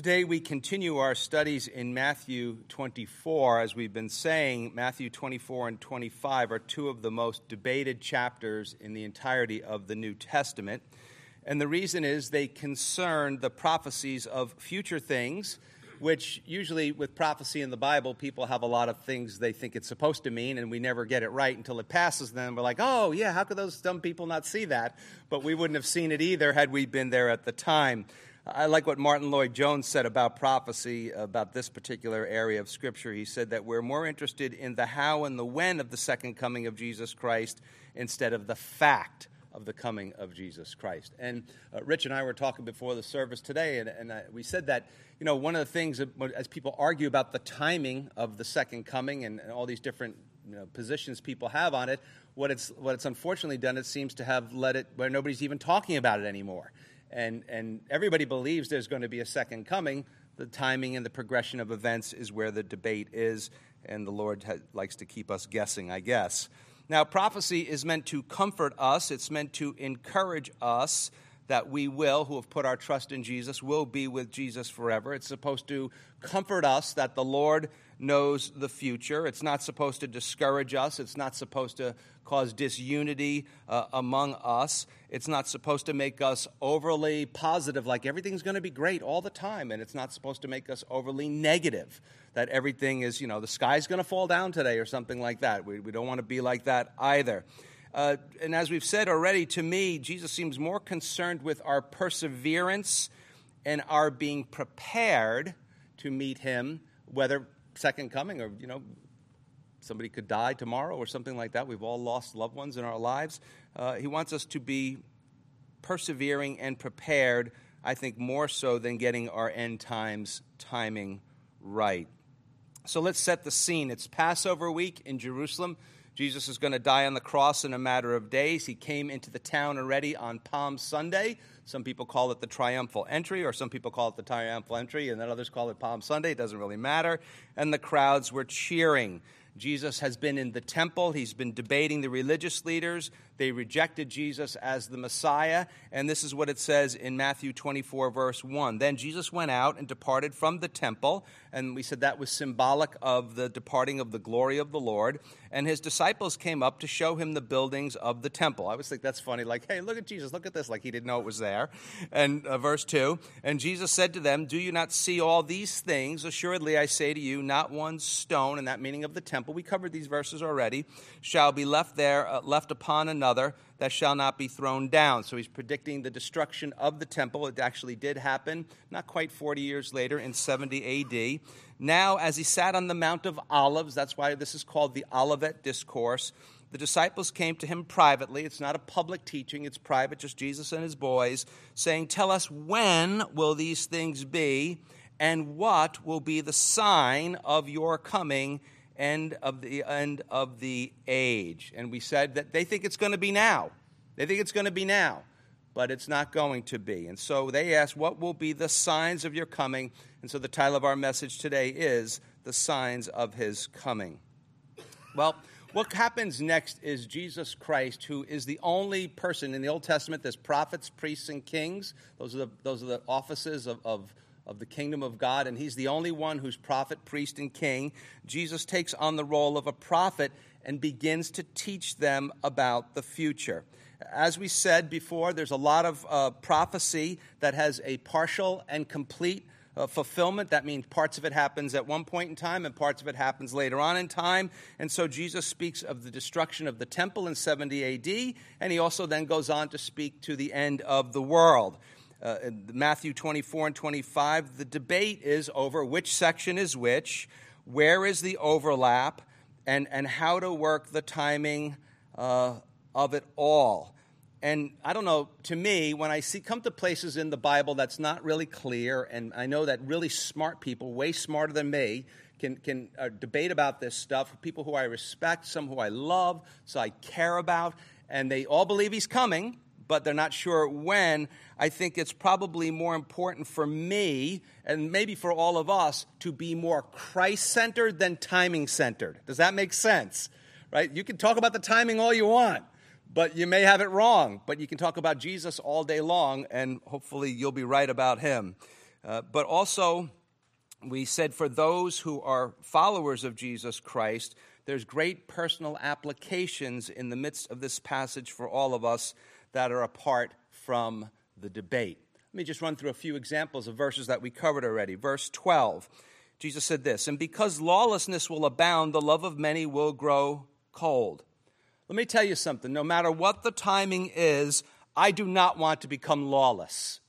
Today we continue our studies in Matthew 24. As we've been saying, Matthew 24 and 25 are two of the most debated chapters in the entirety of the New Testament. And the reason is they concern the prophecies of future things, which usually with prophecy in the Bible, people have a lot of things they think it's supposed to mean, and we never get it right until it passes them. We're like, oh, yeah, how could those dumb people not see that? But we wouldn't have seen it either had we been there at the time. I like what Martyn Lloyd-Jones said about prophecy, about this particular area of Scripture. He said that we're more interested in the how and the when of the second coming of Jesus Christ instead of the fact of the coming of Jesus Christ. And uh, Rich and I were talking before the service today, and, and I, we said that, you know, one of the things, that, as people argue about the timing of the second coming and, and all these different you know, positions people have on it, what it's, what it's unfortunately done, it seems to have let it where nobody's even talking about it anymore and, and everybody believes there's going to be a second coming. The timing and the progression of events is where the debate is, and the Lord ha- likes to keep us guessing, I guess. Now, prophecy is meant to comfort us, it's meant to encourage us that we will, who have put our trust in Jesus, will be with Jesus forever. It's supposed to comfort us that the Lord knows the future. It's not supposed to discourage us. It's not supposed to cause disunity uh, among us. It's not supposed to make us overly positive, like everything's going to be great all the time. And it's not supposed to make us overly negative, that everything is, you know, the sky's going to fall down today or something like that. We, we don't want to be like that either. Uh, and as we've said already, to me, Jesus seems more concerned with our perseverance and our being prepared to meet him, whether second coming or, you know, somebody could die tomorrow or something like that. We've all lost loved ones in our lives. Uh, he wants us to be persevering and prepared, I think, more so than getting our end times timing right. So let's set the scene. It's Passover week in Jerusalem. Jesus is going to die on the cross in a matter of days. He came into the town already on Palm Sunday. Some people call it the triumphal entry, or some people call it the triumphal entry, and then others call it Palm Sunday. It doesn't really matter. And the crowds were cheering. Jesus has been in the temple. He's been debating the religious leaders. They rejected Jesus as the Messiah. And this is what it says in Matthew 24, verse 1. Then Jesus went out and departed from the temple. And we said that was symbolic of the departing of the glory of the Lord. And his disciples came up to show him the buildings of the temple. I always think that's funny. Like, hey, look at Jesus. Look at this. Like he didn't know it was there. And uh, verse 2 And Jesus said to them, Do you not see all these things? Assuredly, I say to you, not one stone, in that meaning of the temple, we covered these verses already, shall be left there, uh, left upon another that shall not be thrown down. So he's predicting the destruction of the temple. It actually did happen not quite 40 years later in 70 AD. Now, as he sat on the Mount of Olives, that's why this is called the Olivet Discourse, the disciples came to him privately. It's not a public teaching, it's private, just Jesus and his boys, saying, Tell us when will these things be, and what will be the sign of your coming and of the end of the age. And we said that they think it's going to be now. They think it's going to be now, but it's not going to be. And so they asked, What will be the signs of your coming? And so the title of our message today is The Signs of His Coming. Well, what happens next is Jesus Christ, who is the only person in the Old Testament, there's prophets, priests, and kings. Those are the, those are the offices of, of of the kingdom of God, and he's the only one who's prophet, priest, and king. Jesus takes on the role of a prophet and begins to teach them about the future. As we said before, there's a lot of uh, prophecy that has a partial and complete uh, fulfillment. That means parts of it happens at one point in time and parts of it happens later on in time. And so Jesus speaks of the destruction of the temple in 70 AD, and he also then goes on to speak to the end of the world uh, Matthew 24 and 25, the debate is over which section is which, where is the overlap, and, and how to work the timing uh, of it all. And I don't know, to me, when I see come to places in the Bible that's not really clear, and I know that really smart people, way smarter than me, can, can uh, debate about this stuff, people who I respect, some who I love, so I care about, and they all believe he's coming, but they're not sure when, I think it's probably more important for me and maybe for all of us to be more Christ centered than timing centered. Does that make sense? Right? You can talk about the timing all you want, but you may have it wrong. But you can talk about Jesus all day long, and hopefully you'll be right about him. Uh, but also, we said for those who are followers of Jesus Christ, there's great personal applications in the midst of this passage for all of us that are apart from the debate. Let me just run through a few examples of verses that we covered already. Verse 12, Jesus said this, And because lawlessness will abound, the love of many will grow cold. Let me tell you something. No matter what the timing is, I do not want to become lawless.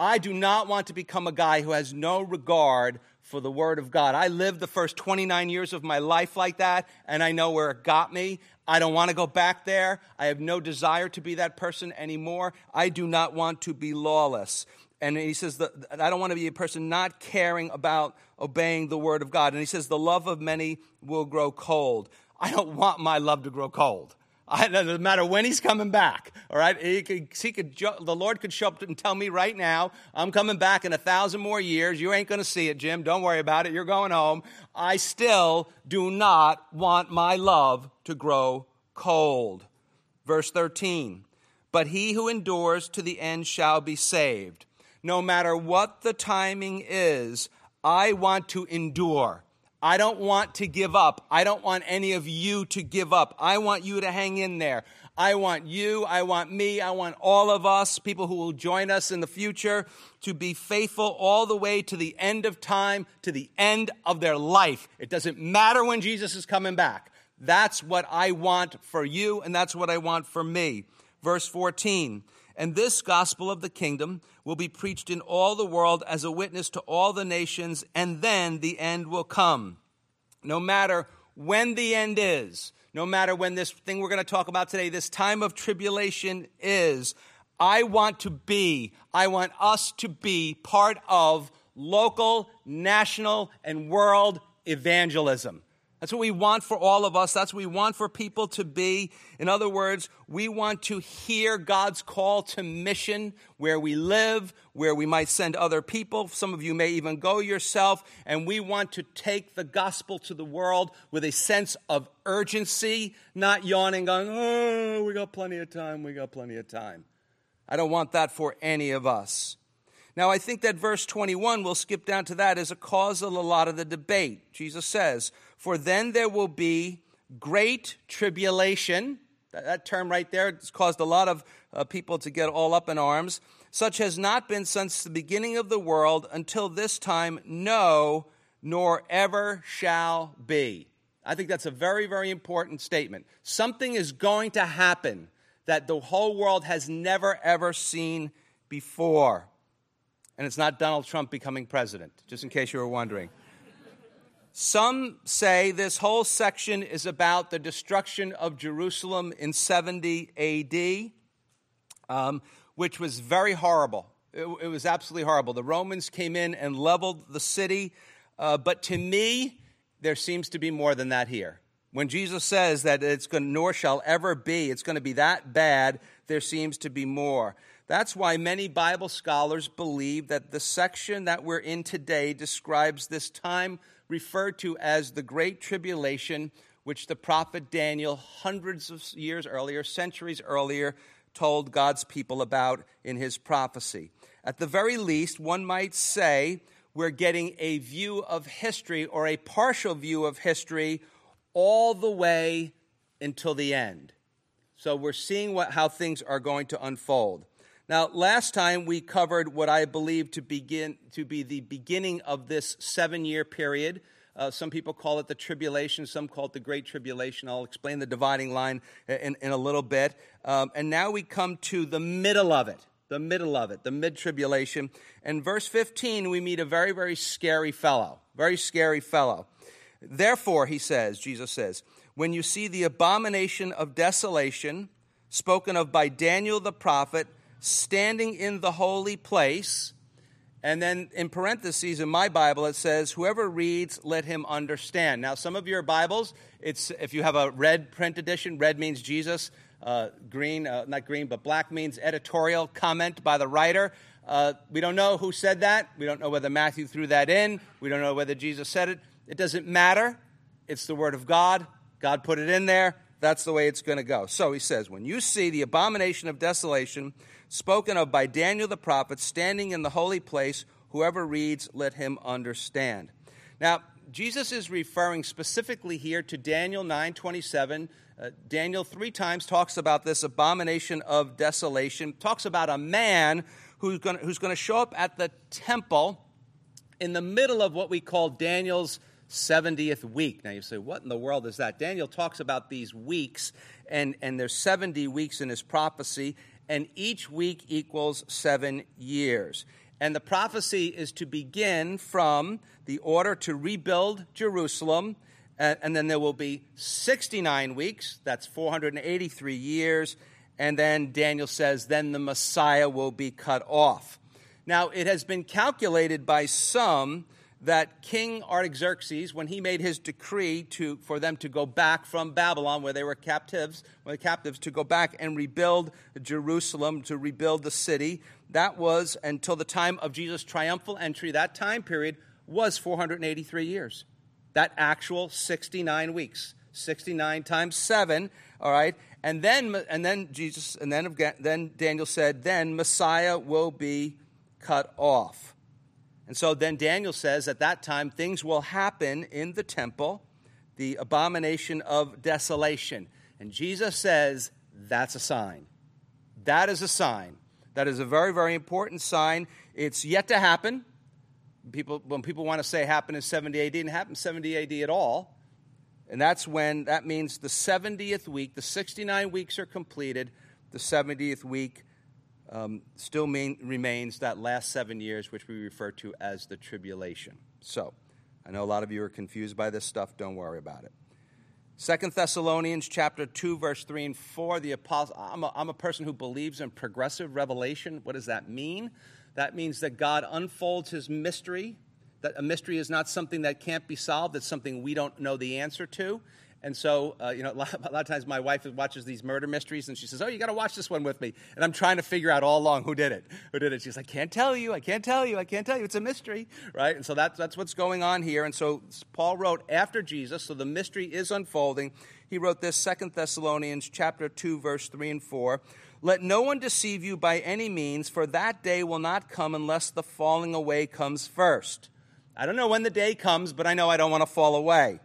I do not want to become a guy who has no regard for the Word of God. I lived the first 29 years of my life like that, and I know where it got me. I don't want to go back there. I have no desire to be that person anymore. I do not want to be lawless. And he says, I don't want to be a person not caring about obeying the Word of God. And he says, the love of many will grow cold. I don't want my love to grow cold. I, doesn't matter when he's coming back. All right, he could, he could, the Lord could show up and tell me right now, I'm coming back in a thousand more years. You ain't going to see it, Jim. Don't worry about it. You're going home. I still do not want my love to grow cold. Verse 13. But he who endures to the end shall be saved. No matter what the timing is, I want to endure. I don't want to give up. I don't want any of you to give up. I want you to hang in there. I want you, I want me, I want all of us, people who will join us in the future, to be faithful all the way to the end of time, to the end of their life. It doesn't matter when Jesus is coming back. That's what I want for you, and that's what I want for me. Verse 14 And this gospel of the kingdom will be preached in all the world as a witness to all the nations, and then the end will come. No matter when the end is, no matter when this thing we're going to talk about today, this time of tribulation is, I want to be, I want us to be part of local, national, and world evangelism. That's what we want for all of us. That's what we want for people to be. In other words, we want to hear God's call to mission where we live, where we might send other people. Some of you may even go yourself. And we want to take the gospel to the world with a sense of urgency, not yawning, going, oh, we got plenty of time, we got plenty of time. I don't want that for any of us. Now, I think that verse 21, we'll skip down to that, is a cause of a lot of the debate. Jesus says, For then there will be great tribulation. That, that term right there has caused a lot of uh, people to get all up in arms. Such has not been since the beginning of the world until this time, no, nor ever shall be. I think that's a very, very important statement. Something is going to happen that the whole world has never, ever seen before. And it's not Donald Trump becoming president, just in case you were wondering. Some say this whole section is about the destruction of Jerusalem in 70 AD, um, which was very horrible. It, it, was absolutely horrible. The Romans came in and leveled the city. Uh, but to me, there seems to be more than that here. When Jesus says that it's going, nor shall ever be, it's going to be that bad, there seems to be more. That's why many Bible scholars believe that the section that we're in today describes this time referred to as the Great Tribulation, which the prophet Daniel, hundreds of years earlier, centuries earlier, told God's people about in his prophecy. At the very least, one might say we're getting a view of history or a partial view of history all the way until the end. So we're seeing what, how things are going to unfold. Now, last time we covered what I believe to begin to be the beginning of this seven-year period. Uh, some people call it the tribulation, some call it the great tribulation. I'll explain the dividing line in, in a little bit. Um, and now we come to the middle of it, the middle of it, the mid tribulation. And verse 15, we meet a very, very scary fellow, very scary fellow. Therefore, he says, Jesus says, when you see the abomination of desolation spoken of by Daniel the prophet, standing in the holy place. And then in parentheses in my Bible, it says, Whoever reads, let him understand. Now, some of your Bibles, it's, if you have a red print edition, red means Jesus, uh, green, uh, not green, but black means editorial comment by the writer. Uh, we don't know who said that. We don't know whether Matthew threw that in. We don't know whether Jesus said it. It doesn't matter. It's the Word of God. God put it in there. That's the way it's going to go. So he says, When you see the abomination of desolation, spoken of by Daniel the prophet, standing in the holy place, Whoever reads, let him understand. Now, Jesus is referring specifically here to Daniel 9:27. Uh, Daniel three times talks about this abomination of desolation, talks about a man who's going who's to show up at the temple in the middle of what we call Daniel's 70th week. Now you say, what in the world is that? Daniel talks about these weeks, and, and there's 70 weeks in his prophecy, and each week equals seven years. And the prophecy is to begin from the order to rebuild Jerusalem, and, and then there will be 69 weeks, that's 483 years, and then Daniel says, then the Messiah will be cut off. Now, it has been calculated by some that King Artaxerxes, when he made his decree to, for them to go back from Babylon, where they were captives, were captives, to go back and rebuild Jerusalem, to rebuild the city, that was until the time of Jesus' triumphal entry. That time period was 483 years. That actual 69 weeks, 69 times seven. All right, and then and then Jesus and then then Daniel said, then Messiah will be cut off. And so then Daniel says at that time things will happen in the temple, the abomination of desolation. And Jesus says that's a sign. That is a sign. That is a very, very important sign. It's yet to happen. People, when people want to say happened in 70 AD, it didn't happen 70 AD at all. And that's when, that means the 70th week, the 69 weeks are completed. The 70th week Um, still main, remains that last seven years, which we refer to as the tribulation. So, I know a lot of you are confused by this stuff. Don't worry about it. Second Thessalonians chapter 2, verse 3 and 4. The apostle, I'm a, I'm a person who believes in progressive revelation. What does that mean? That means that God unfolds his mystery, that a mystery is not something that can't be solved, it's something we don't know the answer to. And so, uh, you know, a lot, a lot, of times my wife watches these murder mysteries and she says, Oh, you got to watch this one with me. And I'm trying to figure out all along who did it. Who did it? She's like, I can't tell you. I can't tell you. I can't tell you. It's a mystery, right? And so that's, that's what's going on here. And so Paul wrote after Jesus, so the mystery is unfolding. He wrote this Second Thessalonians chapter 2, verse 3 and 4. Let no one deceive you by any means, for that day will not come unless the falling away comes first. I don't know when the day comes, but I know I don't want to fall away.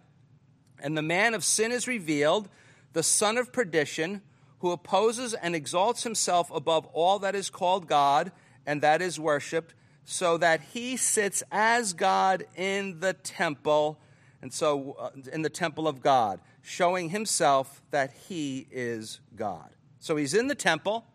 And the man of sin is revealed, the son of perdition, who opposes and exalts himself above all that is called God and that is worshiped, so that he sits as God in the temple, and so uh, in the temple of God, showing himself that he is God. So he's in the temple.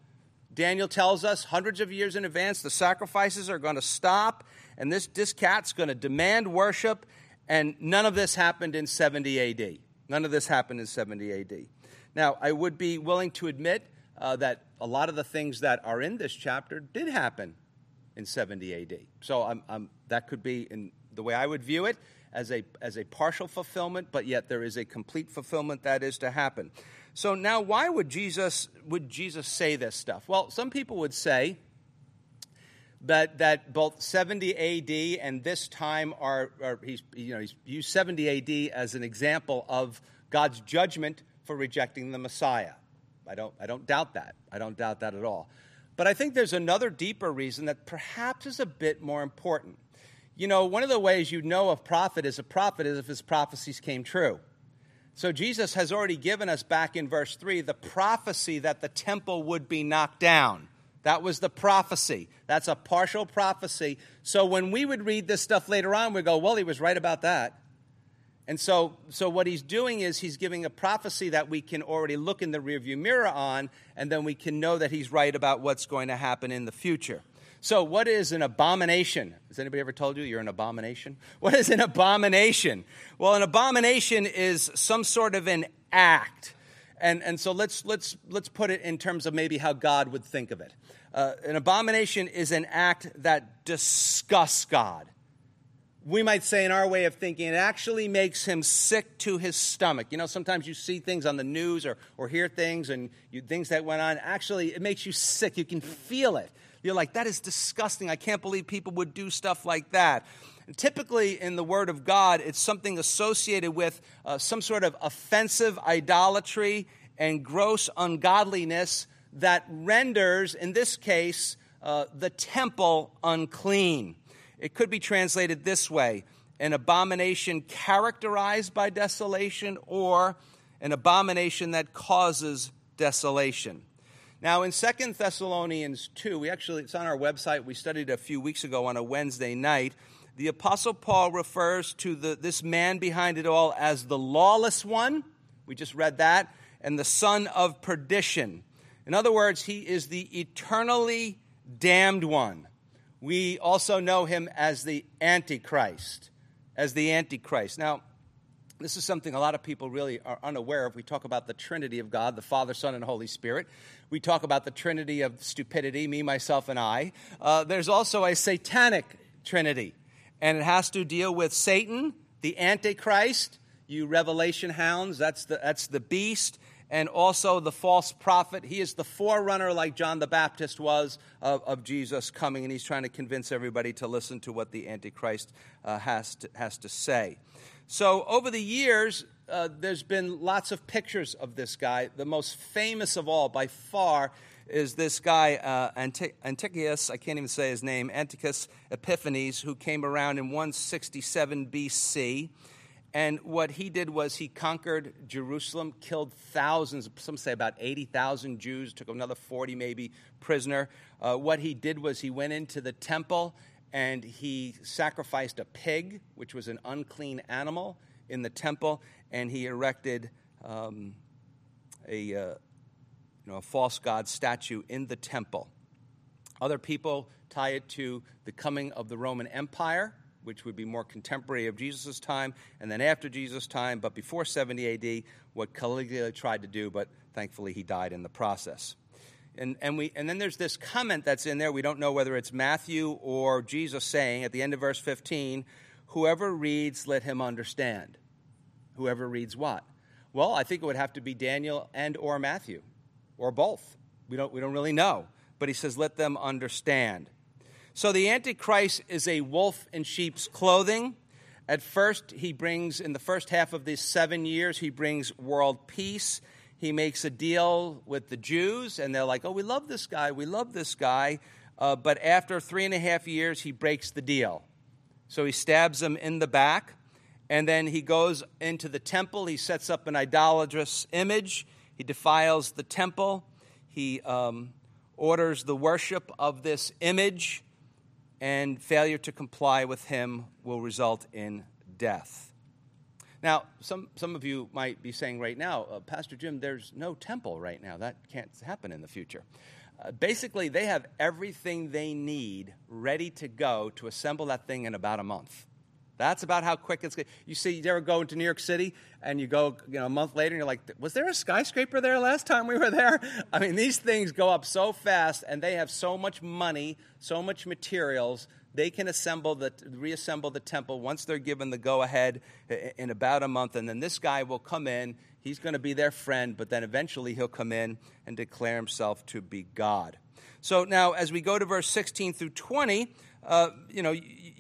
Daniel tells us hundreds of years in advance the sacrifices are going to stop, and this, this cat's going to demand worship, and none of this happened in 70 AD. None of this happened in 70 AD. Now, I would be willing to admit uh, that a lot of the things that are in this chapter did happen in 70 AD. So I'm, I'm, that could be, in the way I would view it, as a, as a partial fulfillment, but yet there is a complete fulfillment that is to happen. So now, why would Jesus, would Jesus say this stuff? Well, some people would say, that, that both 70 AD and this time are, are he's, you know, he's used 70 AD as an example of God's judgment for rejecting the Messiah. I don't, I don't doubt that. I don't doubt that at all. But I think there's another deeper reason that perhaps is a bit more important. You know, one of the ways you know a prophet is a prophet is if his prophecies came true. So Jesus has already given us back in verse 3 the prophecy that the temple would be knocked down. That was the prophecy. That's a partial prophecy. So when we would read this stuff later on, we go, well, he was right about that. And so, so what he's doing is he's giving a prophecy that we can already look in the rearview mirror on, and then we can know that he's right about what's going to happen in the future. So, what is an abomination? Has anybody ever told you you're an abomination? What is an abomination? Well, an abomination is some sort of an act. And, and so let's, let's, let's put it in terms of maybe how God would think of it. Uh, an abomination is an act that disgusts God. We might say, in our way of thinking, it actually makes him sick to his stomach. You know, sometimes you see things on the news or, or hear things and you, things that went on. Actually, it makes you sick. You can feel it. You're like, that is disgusting. I can't believe people would do stuff like that. And typically, in the Word of God, it's something associated with uh, some sort of offensive idolatry and gross ungodliness that renders, in this case, uh, the temple unclean. It could be translated this way an abomination characterized by desolation or an abomination that causes desolation. Now, in Second Thessalonians 2, we actually, it's on our website, we studied a few weeks ago on a Wednesday night. The Apostle Paul refers to the, this man behind it all as the lawless one. We just read that. And the son of perdition. In other words, he is the eternally damned one. We also know him as the Antichrist. As the Antichrist. Now, this is something a lot of people really are unaware of. We talk about the Trinity of God, the Father, Son, and Holy Spirit. We talk about the Trinity of stupidity, me, myself, and I. Uh, there's also a satanic Trinity, and it has to deal with Satan, the Antichrist, you Revelation hounds, that's the, that's the beast, and also the false prophet. He is the forerunner, like John the Baptist was, of, of Jesus coming, and he's trying to convince everybody to listen to what the Antichrist uh, has, to, has to say. So, over the years, uh, there's been lots of pictures of this guy. The most famous of all, by far, is this guy, uh, Antiochus, I can't even say his name, Antiochus Epiphanes, who came around in 167 BC. And what he did was he conquered Jerusalem, killed thousands, some say about 80,000 Jews, took another 40 maybe prisoner. Uh, what he did was he went into the temple and he sacrificed a pig, which was an unclean animal, in the temple, and he erected um, a, uh, you know, a false god statue in the temple. Other people tie it to the coming of the Roman Empire, which would be more contemporary of Jesus' time, and then after Jesus' time, but before 70 AD, what Caligula tried to do, but thankfully he died in the process. And, and, we, and then there's this comment that's in there. We don't know whether it's Matthew or Jesus saying at the end of verse 15, Whoever reads, let him understand. Whoever reads what? Well, I think it would have to be Daniel and or Matthew, or both. We don't, we don't really know. But he says, let them understand. So the Antichrist is a wolf in sheep's clothing. At first, he brings, in the first half of these seven years, he brings world peace he makes a deal with the Jews, and they're like, oh, we love this guy, we love this guy. Uh, but after three and a half years, he breaks the deal. So he stabs them in the back, and then he goes into the temple. He sets up an idolatrous image, he defiles the temple, he um, orders the worship of this image, and failure to comply with him will result in death. Now, some, some of you might be saying right now, uh, Pastor Jim, there's no temple right now. That can't happen in the future. Uh, basically, they have everything they need ready to go to assemble that thing in about a month. That's about how quick it's. You see, you ever go into New York City and you go, you know, a month later, and you're like, "Was there a skyscraper there last time we were there?" I mean, these things go up so fast, and they have so much money, so much materials they can assemble the, reassemble the temple once they're given the go ahead in about a month. And then this guy will come in. He's going to be their friend, but then eventually he'll come in and declare himself to be God. So now, as we go to verse 16 through 20, uh, you know,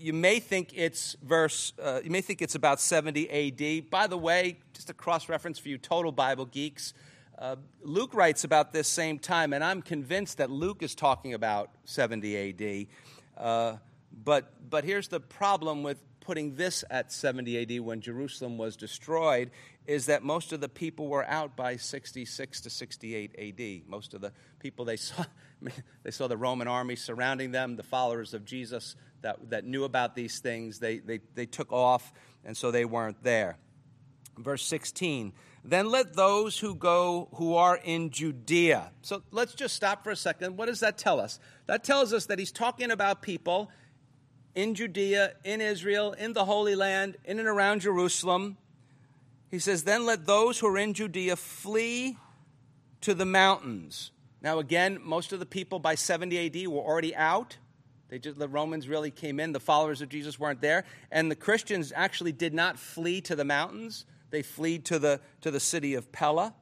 you, may think it's verse, uh, you may think it's about 70 AD. By the way, just a cross reference for you total Bible geeks. Uh, Luke writes about this same time, and I'm convinced that Luke is talking about 70 AD. Uh, but, but here's the problem with putting this at 70 AD when Jerusalem was destroyed is that most of the people were out by 66 to 68 AD. Most of the people they saw, they saw the Roman army surrounding them, the followers of Jesus that, that knew about these things, they, they, they took off, and so they weren't there. Verse 16, then let those who go who are in Judea. So let's just stop for a second. What does that tell us? That tells us that he's talking about people in Judea, in Israel, in the Holy Land, in and around Jerusalem. He says, Then let those who are in Judea flee to the mountains. Now, again, most of the people by 70 AD were already out. They just, the Romans really came in. The followers of Jesus weren't there. And the Christians actually did not flee to the mountains, they fled to the, to the city of Pella.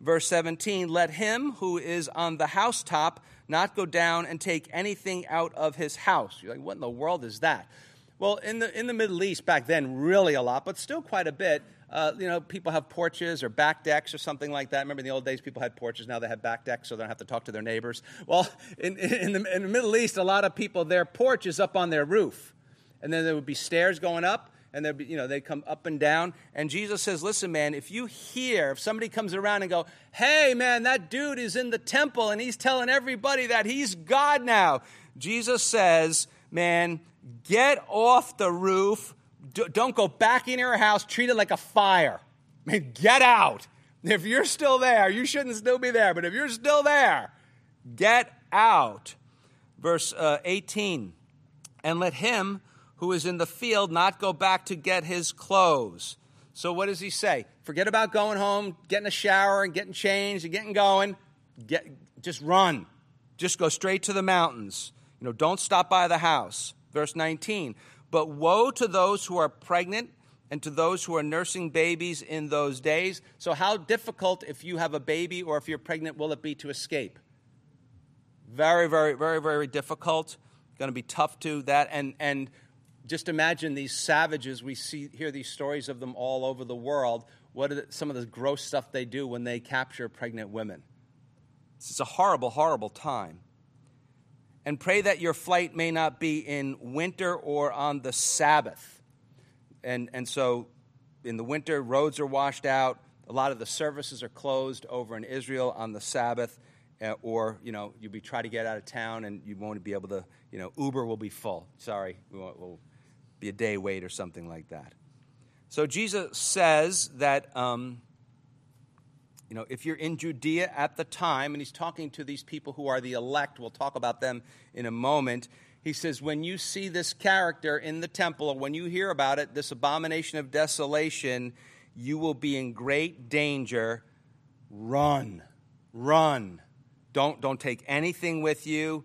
Verse 17 Let him who is on the housetop not go down and take anything out of his house. You're like, what in the world is that? Well, in the, in the Middle East back then, really a lot, but still quite a bit. Uh, you know, people have porches or back decks or something like that. Remember in the old days, people had porches. Now they have back decks, so they don't have to talk to their neighbors. Well, in, in, the, in the Middle East, a lot of people, their porch is up on their roof. and then there would be stairs going up, and they'd be, you know, they'd come up and down. And Jesus says, Listen, man, if you hear, if somebody comes around and go, Hey, man, that dude is in the temple and he's telling everybody that he's God now. Jesus says, Man, get off the roof. Don't go back in her house. Treat it like a fire. Man, get out. If you're still there, you shouldn't still be there, but if you're still there, get out. Verse uh, 18 And let him who is in the field not go back to get his clothes. So what does he say? Forget about going home, getting a shower and getting changed and getting going. Get, just run. Just go straight to the mountains. You know, don't stop by the house. Verse 19. But woe to those who are pregnant and to those who are nursing babies in those days. So, how difficult, if you have a baby or if you're pregnant, will it be to escape? Very, very, very, very difficult. Going to be tough to that. And, and just imagine these savages. We see, hear these stories of them all over the world. What are some of the gross stuff they do when they capture pregnant women? It's a horrible, horrible time. And pray that your flight may not be in winter or on the Sabbath. And, and so in the winter, roads are washed out. A lot of the services are closed over in Israel on the Sabbath. Uh, or, you know, you'll be trying to get out of town and you won't be able to, you know, Uber will be full. Sorry, we won't, we'll be a day wait or something like that. So Jesus says that, um, you know, if you're in Judea at the time, and he's talking to these people who are the elect, we'll talk about them in a moment. He says, when you see this character in the temple, or when you hear about it, this abomination of desolation, you will be in great danger. Run, run. Don't, don't take anything with you.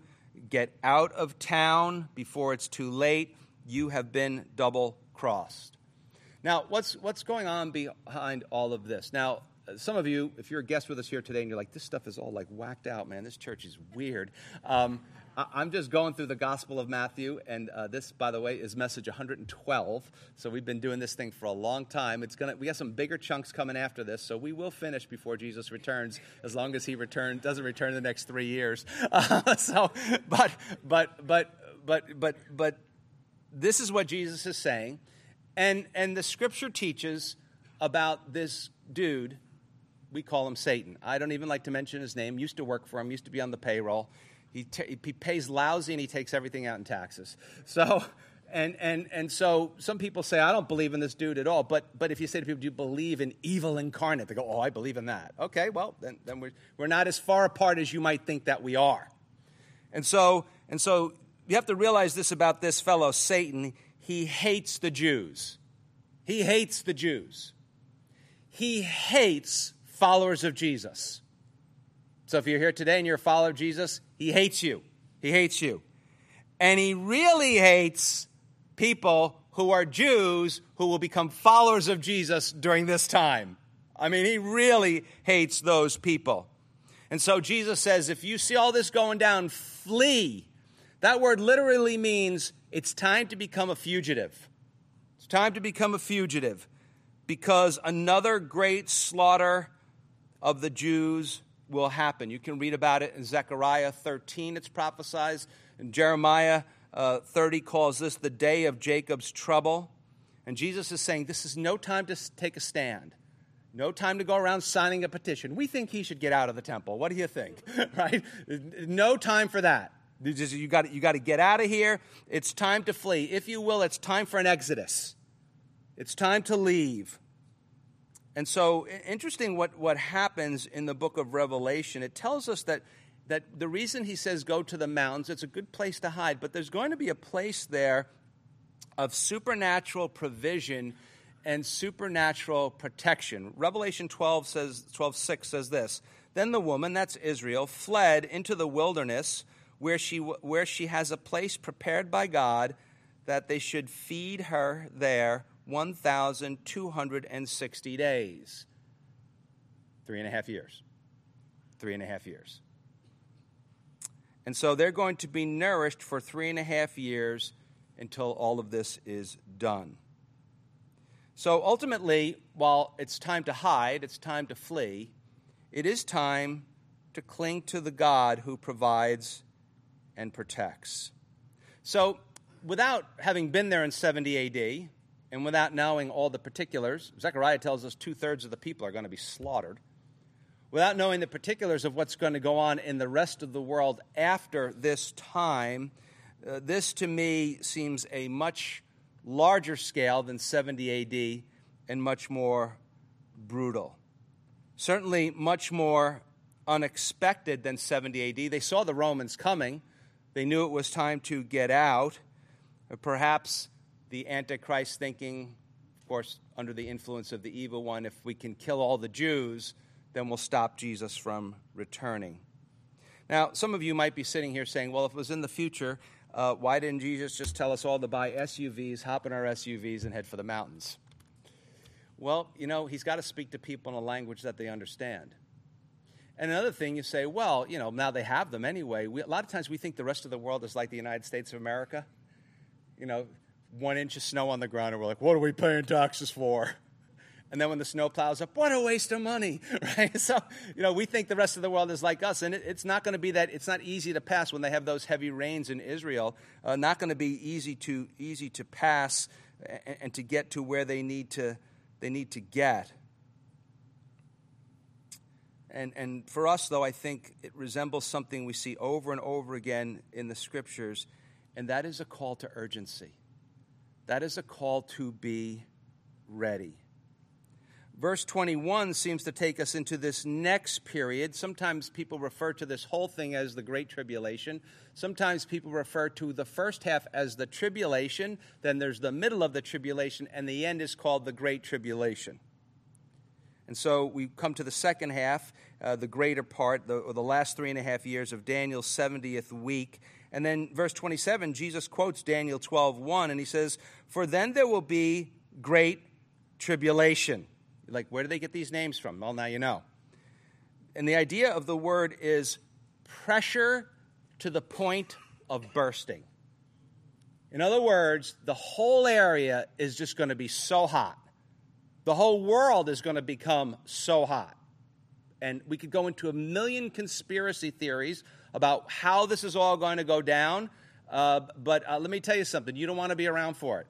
Get out of town before it's too late you have been double crossed. Now, what's, what's going on behind all of this? Now, some of you, if you're a guest with us here today and you're like, this stuff is all like whacked out, man, this church is weird. Um, I'm just going through the Gospel of Matthew, and uh, this, by the way, is message 112. So we've been doing this thing for a long time. It's gonna, we got some bigger chunks coming after this, so we will finish before Jesus returns, as long as he return, doesn't return in the next three years. Uh, so, but, but, but, but, but, but this is what Jesus is saying. And, and the scripture teaches about this dude. We call him Satan. I don't even like to mention his name. Used to work for him, used to be on the payroll. He, t- he pays lousy and he takes everything out in taxes. So, and, and, and so some people say, I don't believe in this dude at all. But, but if you say to people, do you believe in evil incarnate? They go, oh, I believe in that. Okay, well, then, then we're, we're not as far apart as you might think that we are. And so, and so you have to realize this about this fellow, Satan. He hates the Jews. He hates the Jews. He hates followers of Jesus. So if you're here today and you're a follower of Jesus, he hates you. He hates you. And he really hates people who are Jews who will become followers of Jesus during this time. I mean, he really hates those people. And so Jesus says, if you see all this going down, flee that word literally means it's time to become a fugitive. It's time to become a fugitive because another great slaughter of the Jews will happen. You can read about it in Zechariah 13, it's prophesied. And Jeremiah uh, 30 calls this the day of Jacob's trouble. And Jesus is saying this is no time to take a stand. No time to go around signing a petition. We think he should get out of the temple. What do you think? right? No time for that. You got, you got to get out of here. It's time to flee. If you will, it's time for an exodus. It's time to leave. And so, interesting what, what happens in the book of Revelation. It tells us that, that the reason he says go to the mountains, it's a good place to hide, but there's going to be a place there of supernatural provision and supernatural protection. Revelation 12 says 12 6 says this. Then the woman, that's Israel, fled into the wilderness where she, where she has a place prepared by God that they should feed her there 1,260 days. Three and a half years. Three and a half years. And so they're going to be nourished for three and a half years until all of this is done. So ultimately, while it's time to hide, it's time to flee, it is time to cling to the God who provides and protects. So, without having been there in 70 AD and without knowing all the particulars, Zechariah tells us two thirds of the people are going to be slaughtered. Without knowing the particulars of what's going to go on in the rest of the world after this time, uh, this to me seems a much larger scale than 70 AD and much more brutal. Certainly, much more unexpected than 70 AD. They saw the Romans coming, they knew it was time to get out. Perhaps the Antichrist thinking, of course, under the influence of the evil one, if we can kill all the Jews, then we'll stop Jesus from returning. Now, some of you might be sitting here saying, well, if it was in the future, uh, why didn't Jesus just tell us all to buy SUVs, hop in our SUVs, and head for the mountains? Well, you know, he's got to speak to people in a language that they understand. And another thing, you say, well, you know, now they have them anyway. We, a lot of times we think the rest of the world is like the United States of America. You know, one inch of snow on the ground, and we're like, what are we paying taxes for? And then when the snow plows up, what a waste of money, right? So, you know, we think the rest of the world is like us, and it, it's not going to be that. It's not easy to pass when they have those heavy rains in Israel. Uh, not going to be easy to easy to pass and, and to get to where they need to they need to get. And, and for us, though, I think it resembles something we see over and over again in the scriptures, and that is a call to urgency. That is a call to be ready. Verse 21 seems to take us into this next period. Sometimes people refer to this whole thing as the Great Tribulation. Sometimes people refer to the first half as the tribulation. Then there's the middle of the tribulation, and the end is called the Great Tribulation. And so we come to the second half, uh, the greater part, the, the last three and a half years of Daniel's 70th week. And then verse 27, Jesus quotes Daniel 12, 1, and he says, For then there will be great tribulation like, where do they get these names from? Well, now you know. And the idea of the word is pressure to the point of bursting. In other words, the whole area is just going to be so hot. The whole world is going to become so hot. And we could go into a million conspiracy theories about how this is all going to go down. Uh, but uh, let me tell you something you don't want to be around for it.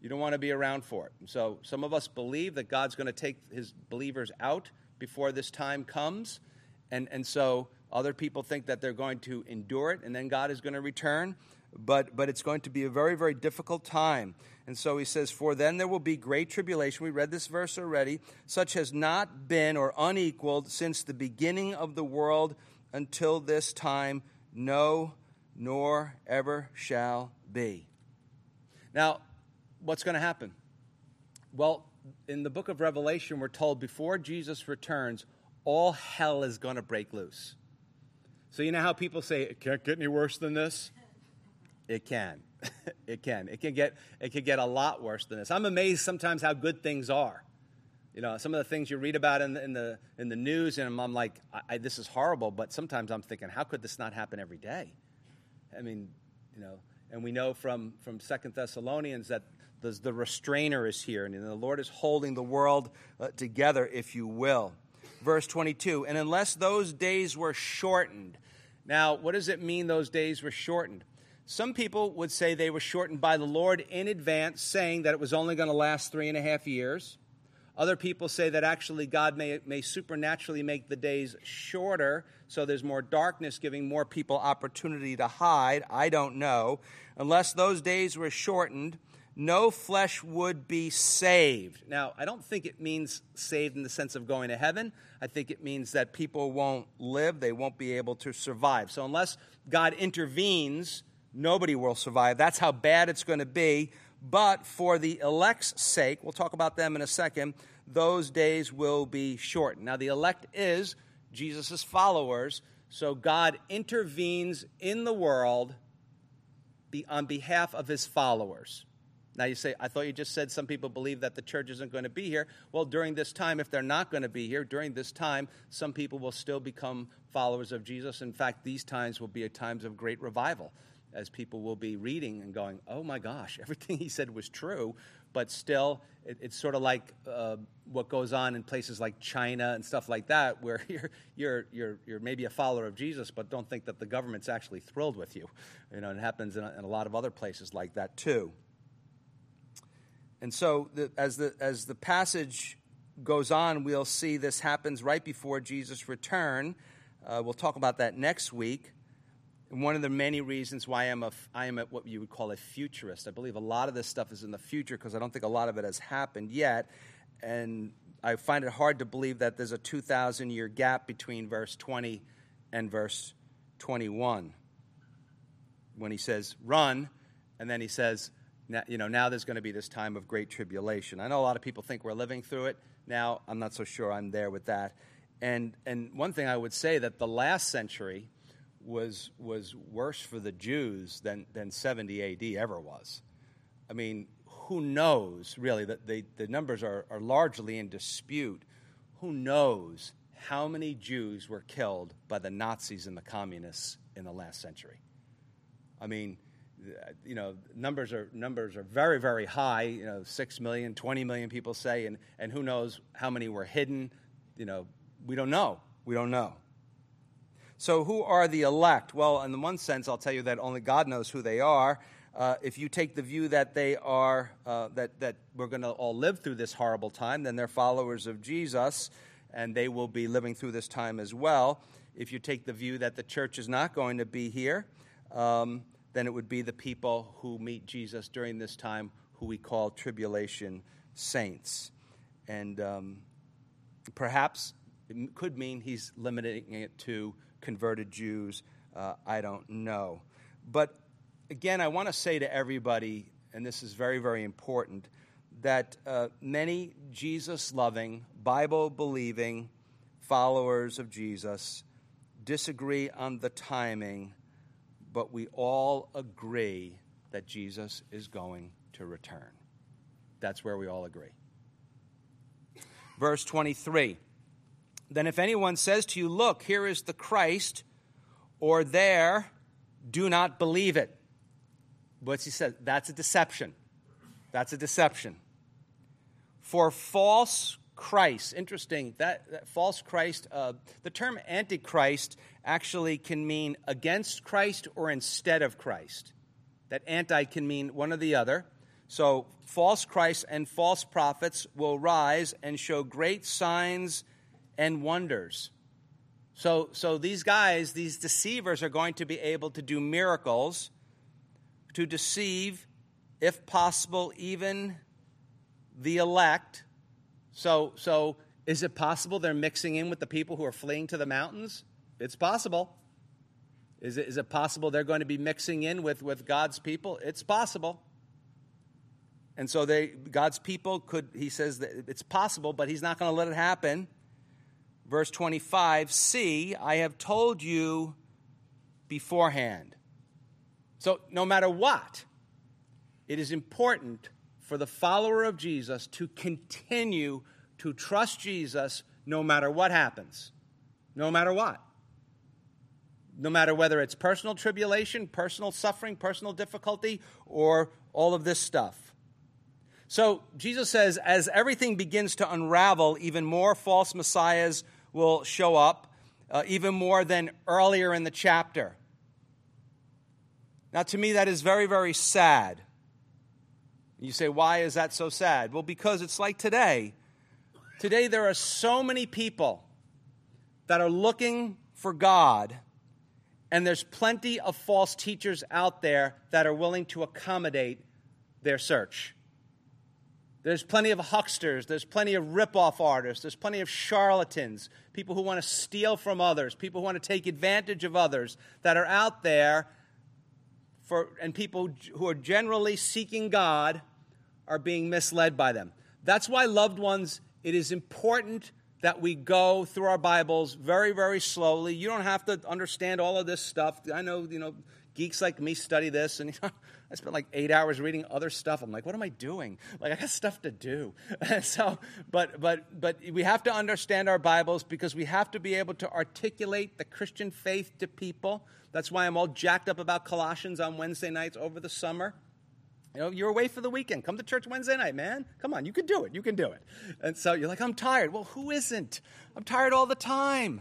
You don't want to be around for it. So some of us believe that God's going to take his believers out before this time comes. And, and so other people think that they're going to endure it and then God is going to return. But, but it's going to be a very, very difficult time. And so he says, For then there will be great tribulation. We read this verse already, such has not been or unequaled since the beginning of the world until this time, no, nor ever shall be. Now, what's going to happen? Well, in the book of Revelation, we're told before Jesus returns, all hell is going to break loose. So, you know how people say, it can't get any worse than this? It can. it can. It can get it can get a lot worse than this. I'm amazed sometimes how good things are. You know, some of the things you read about in the in the, in the news, and I'm like, I, I, this is horrible. But sometimes I'm thinking, how could this not happen every day? I mean, you know, and we know from from Second Thessalonians that the, the restrainer is here, and the Lord is holding the world uh, together, if you will. Verse 22 And unless those days were shortened. Now, what does it mean those days were shortened? Some people would say they were shortened by the Lord in advance, saying that it was only going to last three and a half years. Other people say that actually God may, may supernaturally make the days shorter, so there's more darkness, giving more people opportunity to hide. I don't know. Unless those days were shortened, no flesh would be saved. Now, I don't think it means saved in the sense of going to heaven. I think it means that people won't live, they won't be able to survive. So, unless God intervenes, nobody will survive. That's how bad it's going to be. But for the elect's sake, we'll talk about them in a second, those days will be shortened. Now, the elect is Jesus' followers, so God intervenes in the world on behalf of his followers. Now you say, I thought you just said some people believe that the church isn't going to be here. Well, during this time, if they're not going to be here, during this time, some people will still become followers of Jesus. In fact, these times will be times of great revival. As people will be reading and going, oh my gosh, everything he said was true. But still, it, it's sort of like uh, what goes on in places like China and stuff like that, where you're, you're, you're, you're maybe a follower of Jesus, but don't think that the government's actually thrilled with you. You know, it happens in a, in a lot of other places like that too. And so, the, as, the, as the passage goes on, we'll see this happens right before Jesus' return. Uh, we'll talk about that next week. One of the many reasons why I'm a, I am what you would call a futurist. I believe a lot of this stuff is in the future because I don't think a lot of it has happened yet. And I find it hard to believe that there's a 2,000 year gap between verse 20 and verse 21 when he says, run, and then he says, you know, now there's going to be this time of great tribulation. I know a lot of people think we're living through it. Now, I'm not so sure I'm there with that. And, and one thing I would say that the last century was, was worse for the Jews than, than 70 AD ever was. I mean, who knows, really, that the, the numbers are, are largely in dispute. Who knows how many Jews were killed by the Nazis and the communists in the last century? I mean, you know, numbers are, numbers are very, very high, you know, 6 million, 20 million people say, and, and who knows how many were hidden. You know, we don't know. We don't know. So, who are the elect? Well, in the one sense, I'll tell you that only God knows who they are. Uh, if you take the view that they are, uh, that, that we're going to all live through this horrible time, then they're followers of Jesus, and they will be living through this time as well. If you take the view that the church is not going to be here, um, then it would be the people who meet Jesus during this time, who we call tribulation saints. And um, perhaps it could mean he's limiting it to converted Jews. Uh, I don't know. But again, I want to say to everybody, and this is very, very important, that uh, many Jesus loving, Bible believing followers of Jesus disagree on the timing, but we all agree that Jesus is going to return. That's where we all agree. Verse 23 then if anyone says to you, Look, here is the Christ, or there, do not believe it. What's he said? That's a deception. That's a deception. For false Christ, interesting, that, that false Christ, uh, the term antichrist actually can mean against Christ or instead of Christ. That anti can mean one or the other. So, false Christ and false prophets will rise and show great signs and wonders. So, so these guys, these deceivers, are going to be able to do miracles to deceive, if possible, even the elect. So, so is it possible they're mixing in with the people who are fleeing to the mountains? It's possible. Is it, is it possible they're going to be mixing in with, with God's people? It's possible. And so they, God's people could, he says that it's possible, but he's not going to let it happen. Verse 25 See, I have told you beforehand. So, no matter what, it is important for the follower of Jesus to continue to trust Jesus no matter what happens. No matter what. No matter whether it's personal tribulation, personal suffering, personal difficulty, or all of this stuff. So, Jesus says, as everything begins to unravel, even more false messiahs will show up uh, even more than earlier in the chapter. Now, to me, that is very, very sad. You say, why is that so sad? Well, because it's like today. Today, there are so many people that are looking for God, and there's plenty of false teachers out there that are willing to accommodate their search. There's plenty of hucksters. There's plenty of rip-off artists. There's plenty of charlatans, people who want to steal from others, people who want to take advantage of others that are out there. For, and people who are generally seeking God are being misled by them. That's why, loved ones, it is important that we go through our Bibles very, very slowly. You don't have to understand all of this stuff. I know, you know, geeks like me study this, and you know, I spent like eight hours reading other stuff. I'm like, what am I doing? Like, I got stuff to do. so, but but but we have to understand our Bibles because we have to be able to articulate the Christian faith to people. That's why I'm all jacked up about Colossians on Wednesday nights over the summer. You know, you're away for the weekend. Come to church Wednesday night, man. Come on, you can do it. You can do it. And so you're like, I'm tired. Well, who isn't? I'm tired all the time.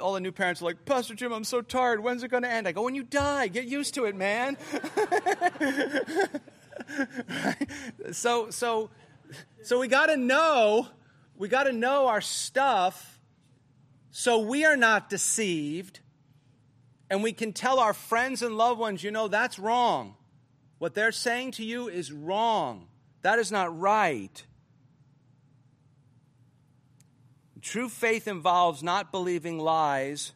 All the new parents are like, Pastor Jim, I'm so tired. When's it going to end? I go, when you die. Get used to it, man. so, so, so we got to know, we got to know our stuff so we are not deceived. And we can tell our friends and loved ones, you know, that's wrong. What they're saying to you is wrong. That is not right. True faith involves not believing lies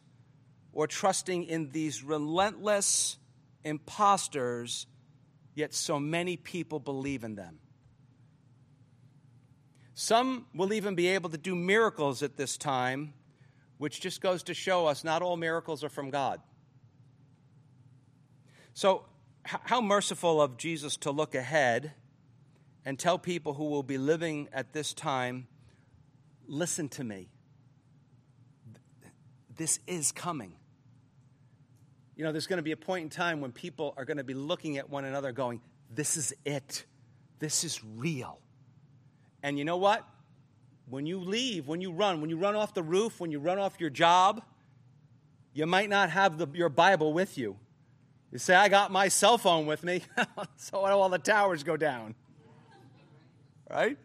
or trusting in these relentless impostors, yet so many people believe in them. Some will even be able to do miracles at this time, which just goes to show us not all miracles are from God. So, how merciful of Jesus to look ahead and tell people who will be living at this time listen to me. This is coming. You know, there's going to be a point in time when people are going to be looking at one another going, This is it. This is real. And you know what? When you leave, when you run, when you run off the roof, when you run off your job, you might not have the, your Bible with you. You say, I got my cell phone with me, so all the towers go down. Right?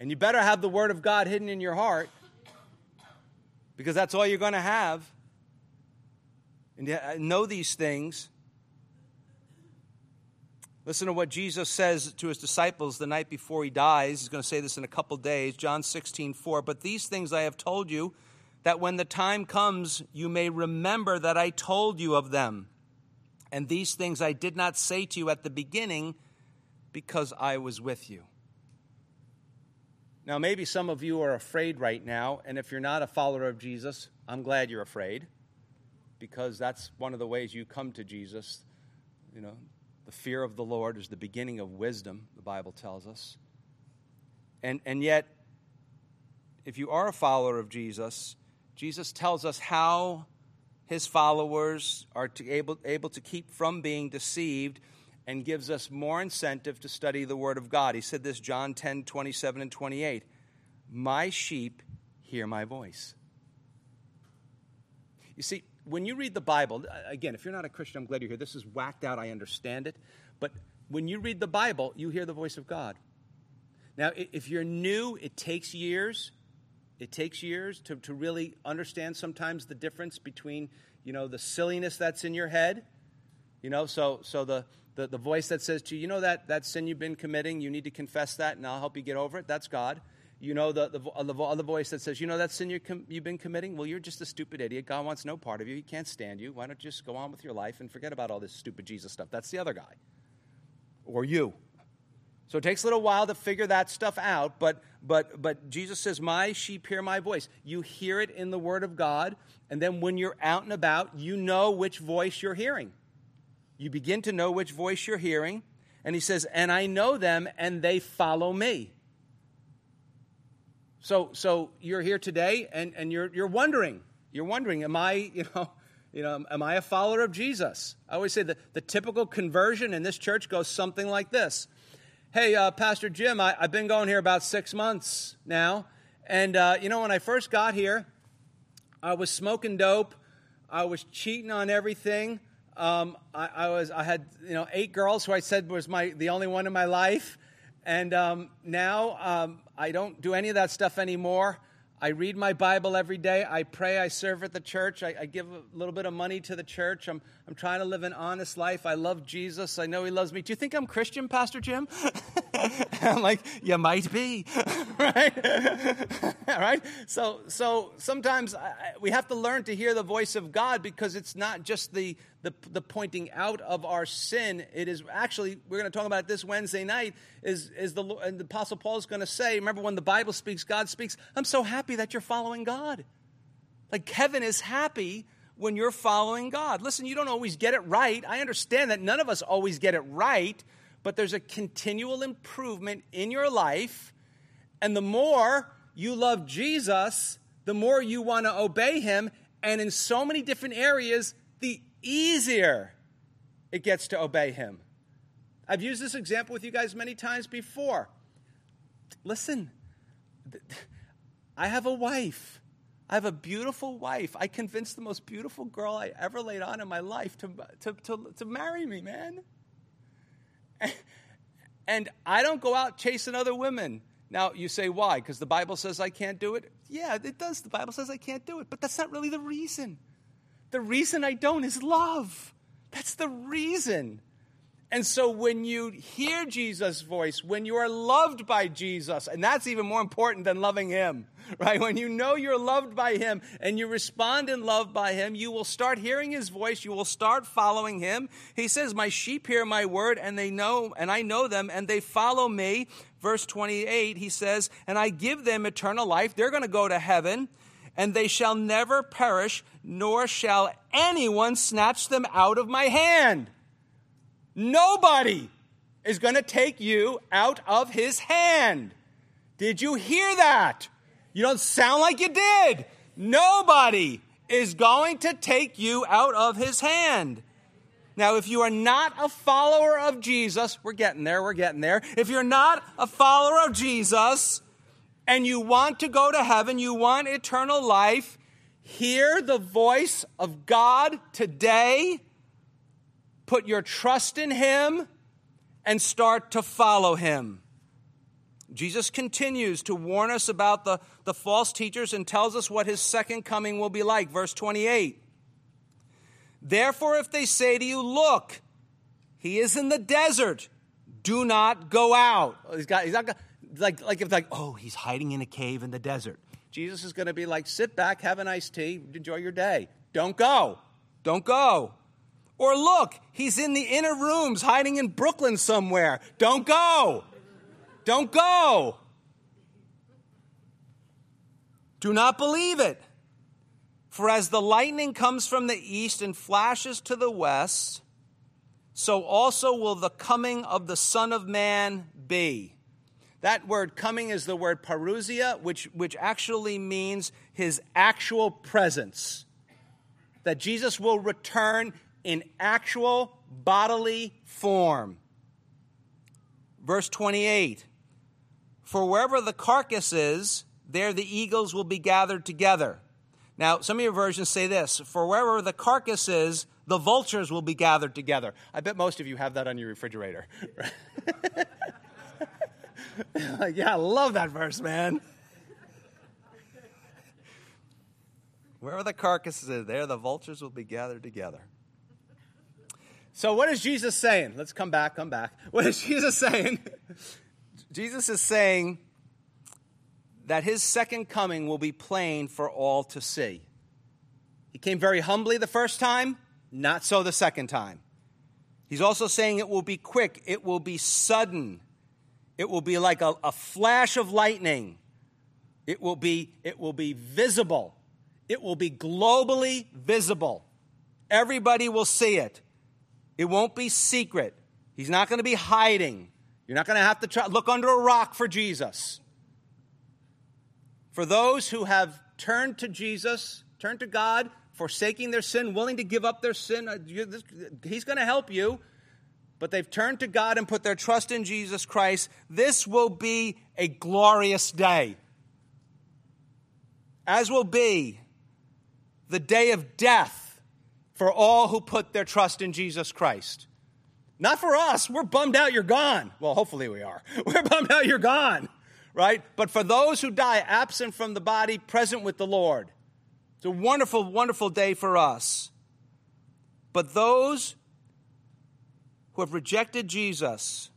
And you better have the Word of God hidden in your heart because that's all you're going to have. And know these things. Listen to what Jesus says to his disciples the night before he dies. He's going to say this in a couple days. John 16, 4. But these things I have told you, that when the time comes, you may remember that I told you of them. And these things I did not say to you at the beginning because I was with you. Now, maybe some of you are afraid right now, and if you're not a follower of Jesus, I'm glad you're afraid because that's one of the ways you come to Jesus. You know, the fear of the Lord is the beginning of wisdom, the Bible tells us. And, and yet, if you are a follower of Jesus, Jesus tells us how his followers are to able, able to keep from being deceived and gives us more incentive to study the Word of God. He said this, John 10 27 and 28. My sheep hear my voice. You see, when you read the Bible, uh, again, if you're not a Christian, I'm glad you're here. This is whacked out, I understand it. But when you read the Bible, you hear the voice of God. Now, if you're new, it takes years it takes years to, to really understand sometimes the difference between, you know, the silliness that's in your head. You know, so, so the, the, the voice that says to you, you know that, that sin you've been committing, you need to confess that and I'll help you get over it, that's God. You know the, the, the other voice that says, you know that sin you com- you've been committing? Well, you're just a stupid idiot. God wants no part of you. He can't stand you. Why don't you just go on with your life and forget about all this stupid Jesus stuff? That's the other guy. Or you. So it takes a little while to figure that stuff out, but, but, but Jesus says, My sheep hear my voice. You hear it in the Word of God, and then when you're out and about, you know which voice you're hearing. You begin to know which voice you're hearing, and he says, And I know them, and they follow me. So, so you're here today, and, and you're, you're wondering, you're wondering, am I, you know, you know, am I a follower of Jesus? I always say that the typical conversion in this church goes something like this Hey, uh, Pastor Jim, I, have been going here about six months now. And, uh, you know, when I first got here, I was smoking dope. I was cheating on everything. Um, I, I, was, I had, you know, eight girls who I said was my, the only one in my life. And um, now um, I don't do any of that stuff anymore. I read my Bible every day. I pray. I serve at the church. I, I, give a little bit of money to the church. I'm, I'm trying to live an honest life. I love Jesus. I know He loves me. Do you think I'm Christian, Pastor Jim? I'm like, you might be, right? right? So, so sometimes I, we have to learn to hear the voice of God because it's not just the, the, the pointing out of our sin. It is actually, we're going to talk about this Wednesday night, is, is the, and the Apostle Paul is going to say, remember when the Bible speaks, God speaks, I'm so happy that you're following God. Like heaven is happy when you're following God. Listen, you don't always get it right. I understand that none of us always get it right, but there's a continual improvement in your life. And the more you love Jesus, the more you want to obey him. And in so many different areas, the easier it gets to obey him. I've used this example with you guys many times before. Listen, I have a wife. I have a beautiful wife. I convinced the most beautiful girl I ever laid on in my life to, to, to, to marry me, man. And I don't go out chasing other women. Now, you say, why? Because the Bible says I can't do it? Yeah, it does. The Bible says I can't do it. But that's not really the reason. The reason I don't is love. That's the reason. And so when you hear Jesus' voice, when you are loved by Jesus, and that's even more important than loving him, right? When you know you're loved by him and you respond in love by him, you will start hearing his voice, you will start following him. He says, "My sheep hear my word and they know and I know them and they follow me." Verse 28, he says, "And I give them eternal life. They're going to go to heaven." And they shall never perish, nor shall anyone snatch them out of my hand. Nobody is going to take you out of his hand. Did you hear that? You don't sound like you did. Nobody is going to take you out of his hand. Now, if you are not a follower of Jesus, we're getting there, we're getting there. If you're not a follower of Jesus and you want to go to heaven, you want eternal life, hear the voice of God today put your trust in Him, and start to follow Him. Jesus continues to warn us about the, the false teachers and tells us what his second coming will be like. Verse 28. Therefore, if they say to you, Look, he is in the desert, do not go out. Oh, he's got, he's not like, like if like, oh, he's hiding in a cave in the desert. Jesus is going to be like, sit back, have a nice tea, enjoy your day. Don't go. Don't go. Or look, he's in the inner rooms hiding in Brooklyn somewhere. Don't go. Don't go. Do not believe it. For as the lightning comes from the east and flashes to the west, so also will the coming of the Son of Man be. That word coming is the word parousia, which, which actually means his actual presence. That Jesus will return in actual bodily form. Verse 28 For wherever the carcass is, there the eagles will be gathered together. Now, some of your versions say this For wherever the carcass is, the vultures will be gathered together. I bet most of you have that on your refrigerator. yeah, I love that verse, man. Wherever the carcass is, there the vultures will be gathered together. So, what is Jesus saying? Let's come back, come back. What is Jesus saying? Jesus is saying that his second coming will be plain for all to see. He came very humbly the first time, not so the second time. He's also saying it will be quick, it will be sudden, it will be like a, a flash of lightning, it will, be, it will be visible, it will be globally visible. Everybody will see it. It won't be secret. He's not going to be hiding. You're not going to have to try, look under a rock for Jesus. For those who have turned to Jesus, turned to God, forsaking their sin, willing to give up their sin, uh, He's going to help you. But they've turned to God and put their trust in Jesus Christ. This will be a glorious day. As will be the day of death for all who put their trust in Jesus Christ. Not for us. We're bummed out you're gone. Well, hopefully we are. We're bummed out you're gone, right? But for those who die absent from the body, present with the Lord. It's a wonderful, wonderful day for us. But those who have rejected Jesus,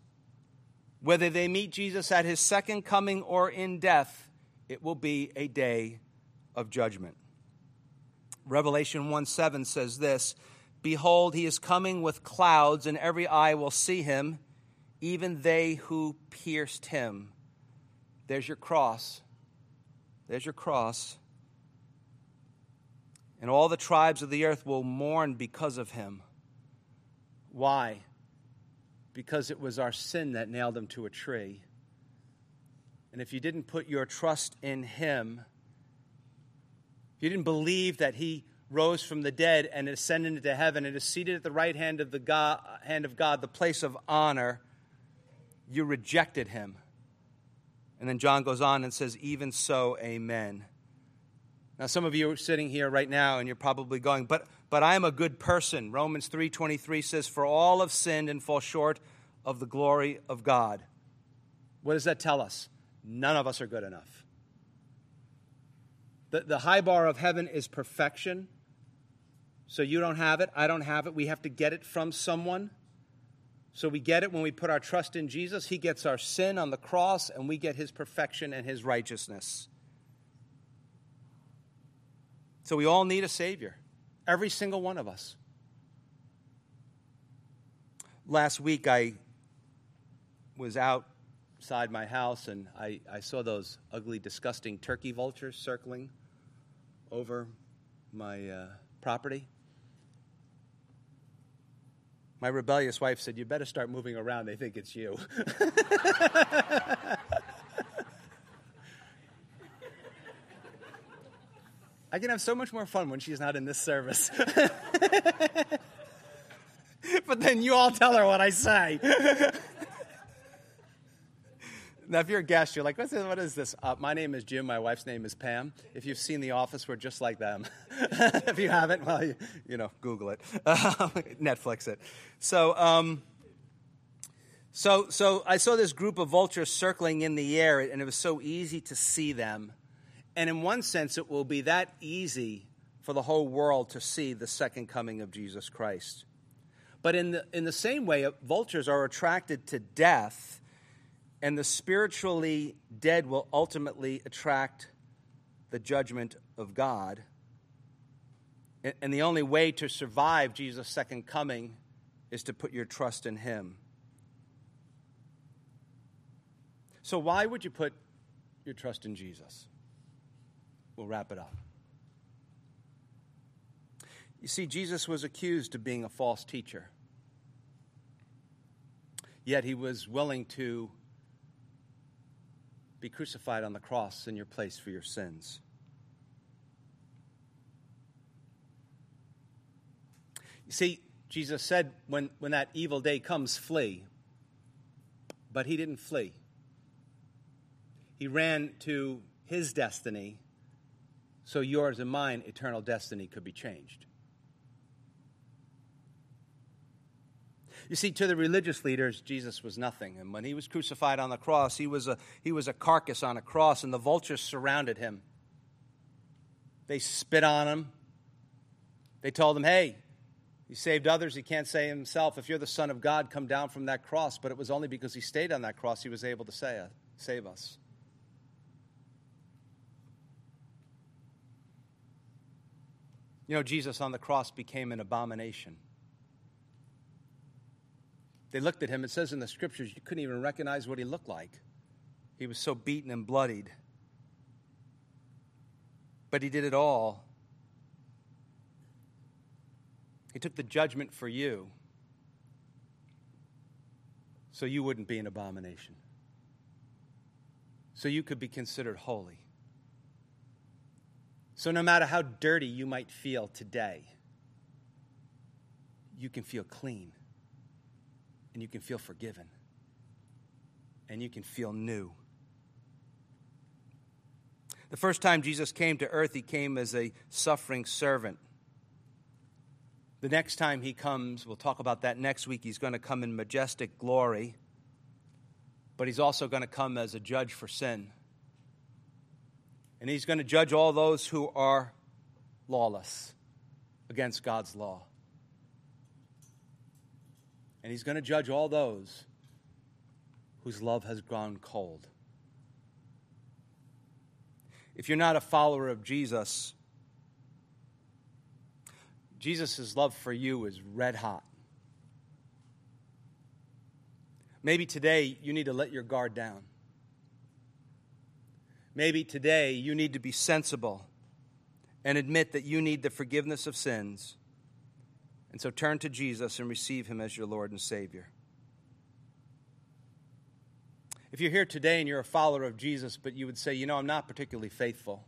whether they meet Jesus at his second coming or in death, it will be a day of judgment. Revelation 1 7 says this Behold, he is coming with clouds, and every eye will see him, even they who pierced him. There's your cross. There's your cross. and all the tribes of the earth will mourn because of him. Why? Because it was our sin that nailed him to a tree. And if you didn't put your trust in him, if you didn't believe that he rose from the dead and ascended into heaven and is seated at the right hand of the God, hand of God, the place of honor, you rejected him. And then John goes on and says, Even so, amen. Now, some of you are sitting here right now and you're probably going, but, but I am a good person. Romans 3.23 says, For all have sinned and fall short of the glory of God. What does that tell us? None of us are good enough. The, the high bar of heaven is perfection. So you don't have it, I don't have it. We have to get it from someone. So we get it when we put our trust in Jesus. He gets our sin on the cross, and we get his perfection and his righteousness. So we all need a Savior, every single one of us. Last week, I was outside my house and I, I saw those ugly, disgusting turkey vultures circling over my uh, property. My rebellious wife said, You better start moving around. They think it's you. I can have so much more fun when she's not in this service. but then you all tell her what I say. now, if you're a guest, you're like, What's this, what is this? Uh, my name is Jim. My wife's name is Pam. If you've seen The Office, we're just like them. if you haven't, well, you, you know, Google it, Netflix it. So, um, so, so I saw this group of vultures circling in the air, and it was so easy to see them. And in one sense, it will be that easy for the whole world to see the second coming of Jesus Christ. But in the, in the same way, vultures are attracted to death, and the spiritually dead will ultimately attract the judgment of God. And the only way to survive Jesus' second coming is to put your trust in Him. So, why would you put your trust in Jesus? We'll wrap it up. You see, Jesus was accused of being a false teacher, yet he was willing to be crucified on the cross in your place for your sins. You see, Jesus said, when, when that evil day comes, flee. But he didn't flee. He ran to his destiny so yours and mine eternal destiny could be changed. You see, to the religious leaders, Jesus was nothing. And when he was crucified on the cross, he was a, he was a carcass on a cross, and the vultures surrounded him. They spit on him. They told him, hey, he saved others, he can't save himself. If you're the Son of God, come down from that cross. But it was only because he stayed on that cross he was able to say, uh, save us. You know, Jesus on the cross became an abomination. They looked at him, it says in the scriptures, you couldn't even recognize what he looked like. He was so beaten and bloodied. But he did it all. He took the judgment for you so you wouldn't be an abomination, so you could be considered holy. So, no matter how dirty you might feel today, you can feel clean and you can feel forgiven and you can feel new. The first time Jesus came to earth, he came as a suffering servant. The next time he comes, we'll talk about that next week, he's going to come in majestic glory, but he's also going to come as a judge for sin. And he's going to judge all those who are lawless against God's law. And he's going to judge all those whose love has gone cold. If you're not a follower of Jesus, Jesus' love for you is red hot. Maybe today you need to let your guard down. Maybe today you need to be sensible and admit that you need the forgiveness of sins. And so turn to Jesus and receive him as your Lord and Savior. If you're here today and you're a follower of Jesus, but you would say, you know, I'm not particularly faithful.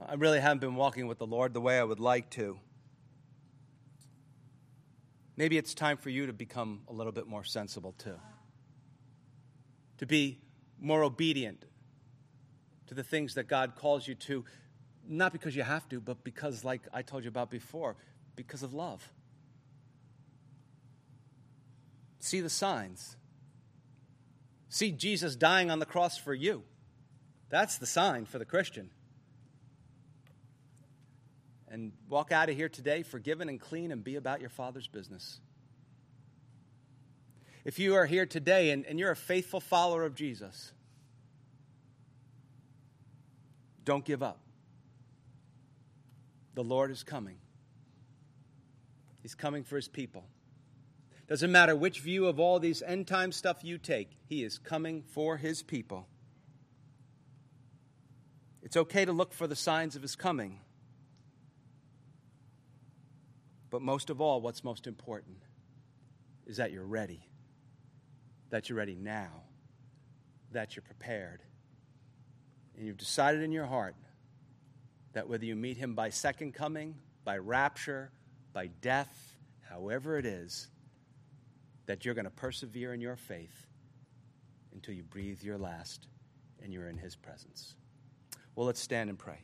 I really haven't been walking with the Lord the way I would like to. Maybe it's time for you to become a little bit more sensible too. To be more obedient to the things that God calls you to, not because you have to, but because, like I told you about before, because of love. See the signs. See Jesus dying on the cross for you. That's the sign for the Christian. And walk out of here today forgiven and clean and be about your Father's business. If you are here today and, and you're a faithful follower of Jesus, don't give up. The Lord is coming. He's coming for his people. Doesn't matter which view of all these end time stuff you take, he is coming for his people. It's okay to look for the signs of his coming. But most of all, what's most important is that you're ready. That you're ready now. That you're prepared. And you've decided in your heart that whether you meet him by second coming, by rapture, by death, however it is, that you're going to persevere in your faith until you breathe your last and you're in his presence. Well, let's stand and pray.